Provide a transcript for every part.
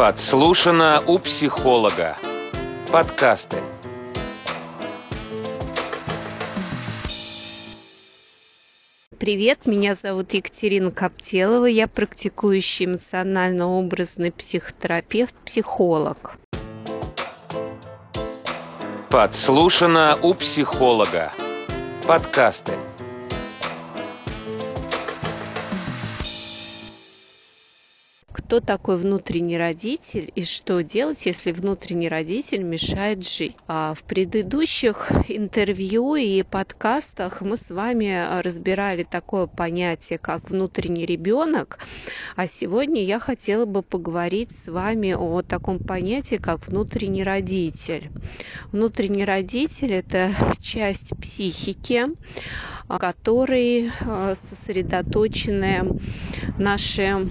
Подслушано у психолога. Подкасты. Привет, меня зовут Екатерина Коптелова, я практикующий эмоционально-образный психотерапевт, психолог. Подслушано у психолога. Подкасты. Кто такой внутренний родитель и что делать, если внутренний родитель мешает жить. А в предыдущих интервью и подкастах мы с вами разбирали такое понятие, как внутренний ребенок, а сегодня я хотела бы поговорить с вами о таком понятии, как внутренний родитель. Внутренний родитель – это часть психики, которой э, сосредоточены наши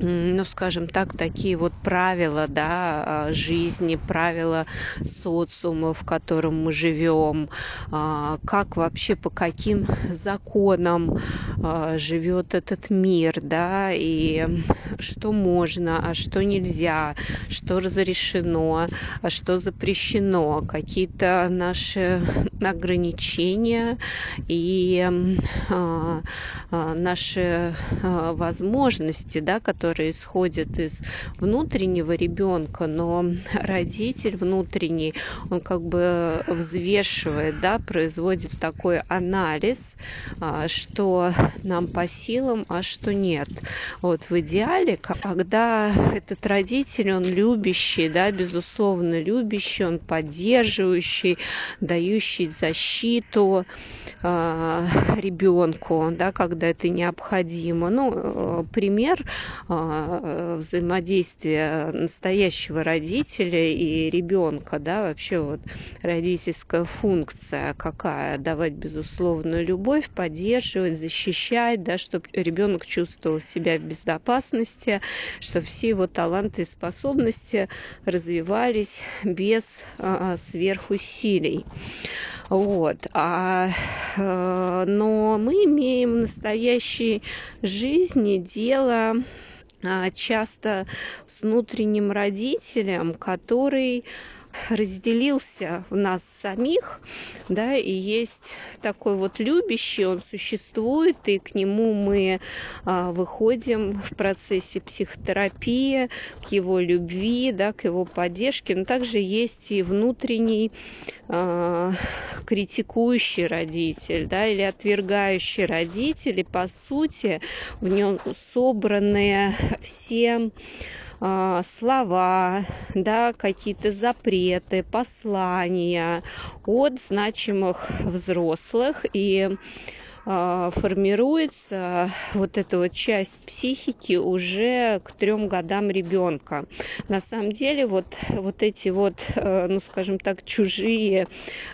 ну, скажем так, такие вот правила, да, а, жизни, правила социума, в котором мы живем, а, как вообще, по каким законам а, живет этот мир, да, и что можно, а что нельзя, что разрешено, а что запрещено, какие-то наши ограничения и наши возможности, да, которые исходят из внутреннего ребенка, но родитель внутренний, он как бы взвешивает, да, производит такой анализ, а, что нам по силам, а что нет. Вот в идеале, когда этот родитель, он любящий, да, безусловно любящий, он поддерживающий, дающий защиту э, ребенку, да, когда это необходимо. Ну, э, пример а, взаимодействия настоящего родителя и ребенка, да, вообще вот родительская функция какая, давать безусловную любовь, поддерживать, защищать, да, чтобы ребенок чувствовал себя в безопасности, чтобы все его таланты и способности развивались без а, сверхусилий. Вот. А, э, но мы имеем в настоящей жизни дело а, часто с внутренним родителем, который разделился в нас самих, да, и есть такой вот любящий, он существует, и к нему мы а, выходим в процессе психотерапии, к его любви, да, к его поддержке, но также есть и внутренний а, критикующий родитель, да, или отвергающий родитель, и по сути в нем собраны все слова, да, какие-то запреты, послания от значимых взрослых и а, формируется вот эта вот часть психики уже к трем годам ребенка. На самом деле вот, вот эти вот, э, ну скажем так, чужие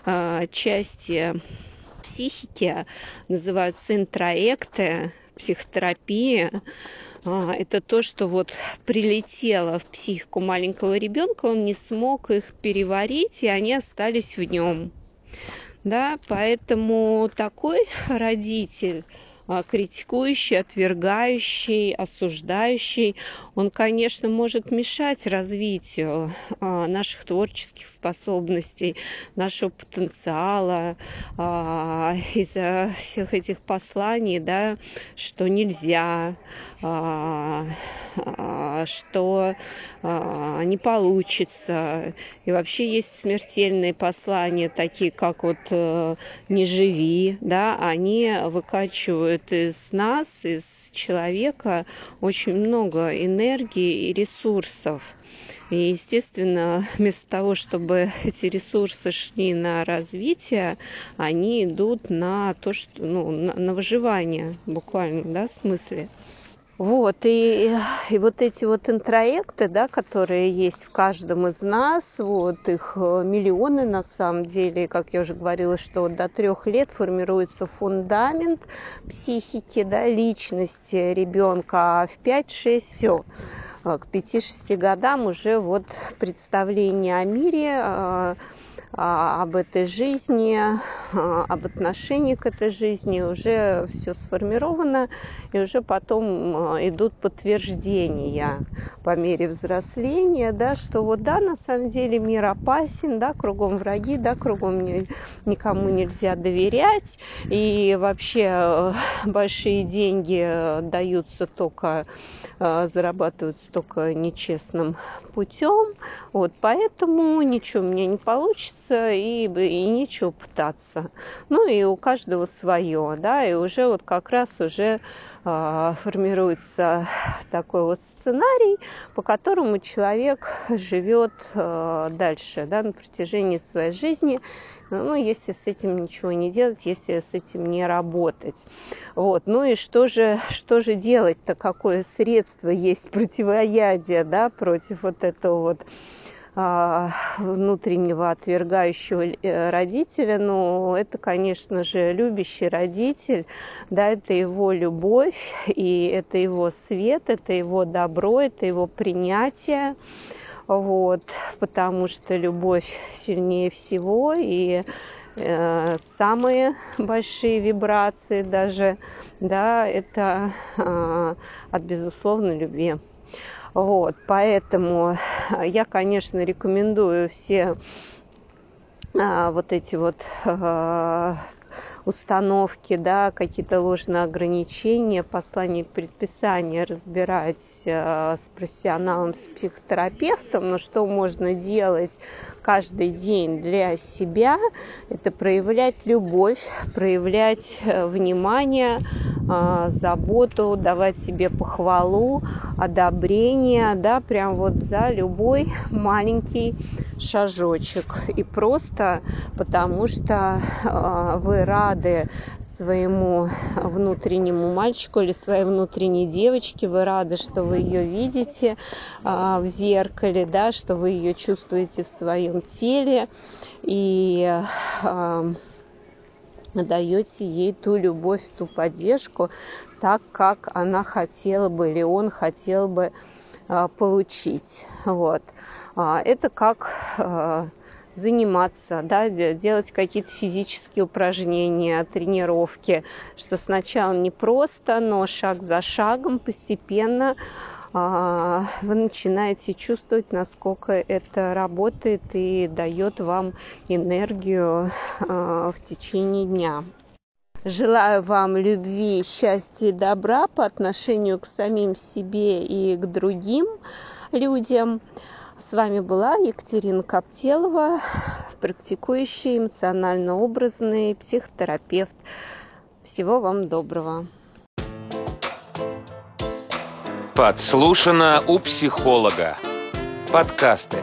а, части психики называются интроекты, психотерапии, а, это то, что вот прилетело в психику маленького ребенка, он не смог их переварить, и они остались в нем. Да, поэтому такой родитель а, критикующий, отвергающий, осуждающий, он, конечно, может мешать развитию а, наших творческих способностей, нашего потенциала а, из-за всех этих посланий, да, что нельзя, что не получится. И вообще есть смертельные послания, такие как вот э, «не живи», да, они выкачивают требует из нас, из человека очень много энергии и ресурсов. И, естественно, вместо того, чтобы эти ресурсы шли на развитие, они идут на то, что, ну, на, на выживание, буквально, да, в смысле. Вот, и, и вот эти вот интроекты, да, которые есть в каждом из нас, вот их э, миллионы на самом деле, как я уже говорила, что до трех лет формируется фундамент психики, да, личности ребенка, а в 5-6 все к 5-6 годам уже вот представление о мире э, а, об этой жизни, а, об отношении к этой жизни. Уже все сформировано, и уже потом а, идут подтверждения по мере взросления, да, что вот да, на самом деле мир опасен, да, кругом враги, да, кругом никому нельзя доверять, и вообще э, большие деньги даются только, зарабатываются только нечестным путем, вот, поэтому ничего у меня не получится и, и нечего пытаться. Ну и у каждого свое, да, и уже вот как раз уже формируется такой вот сценарий, по которому человек живет э, дальше, да, на протяжении своей жизни, ну, если с этим ничего не делать, если с этим не работать. Вот. Ну и что же, что же делать-то, какое средство есть противоядие, да, против вот этого вот внутреннего отвергающего э, родителя, но это, конечно же, любящий родитель, да, это его любовь, и это его свет, это его добро, это его принятие, вот, потому что любовь сильнее всего, и э, самые большие вибрации даже, да, это э, от безусловной любви. Вот, поэтому я, конечно, рекомендую все а, вот эти вот а, установки, да, какие-то ложные ограничения, послания предписания разбирать э, с профессионалом, с психотерапевтом, но что можно делать каждый день для себя, это проявлять любовь, проявлять э, внимание, э, заботу, давать себе похвалу, одобрение, да, прям вот за любой маленький шажочек. И просто потому что э, вы рады своему внутреннему мальчику или своей внутренней девочке, вы рады, что вы ее видите э, в зеркале, да, что вы ее чувствуете в своем теле и э, даете ей ту любовь, ту поддержку, так как она хотела бы или он хотел бы получить. Вот. Это как заниматься, да, делать какие-то физические упражнения, тренировки, что сначала не просто, но шаг за шагом постепенно а, вы начинаете чувствовать, насколько это работает и дает вам энергию а, в течение дня. Желаю вам любви, счастья и добра по отношению к самим себе и к другим людям. С вами была Екатерина Коптелова, практикующий эмоционально-образный психотерапевт. Всего вам доброго. Подслушано у психолога. Подкасты.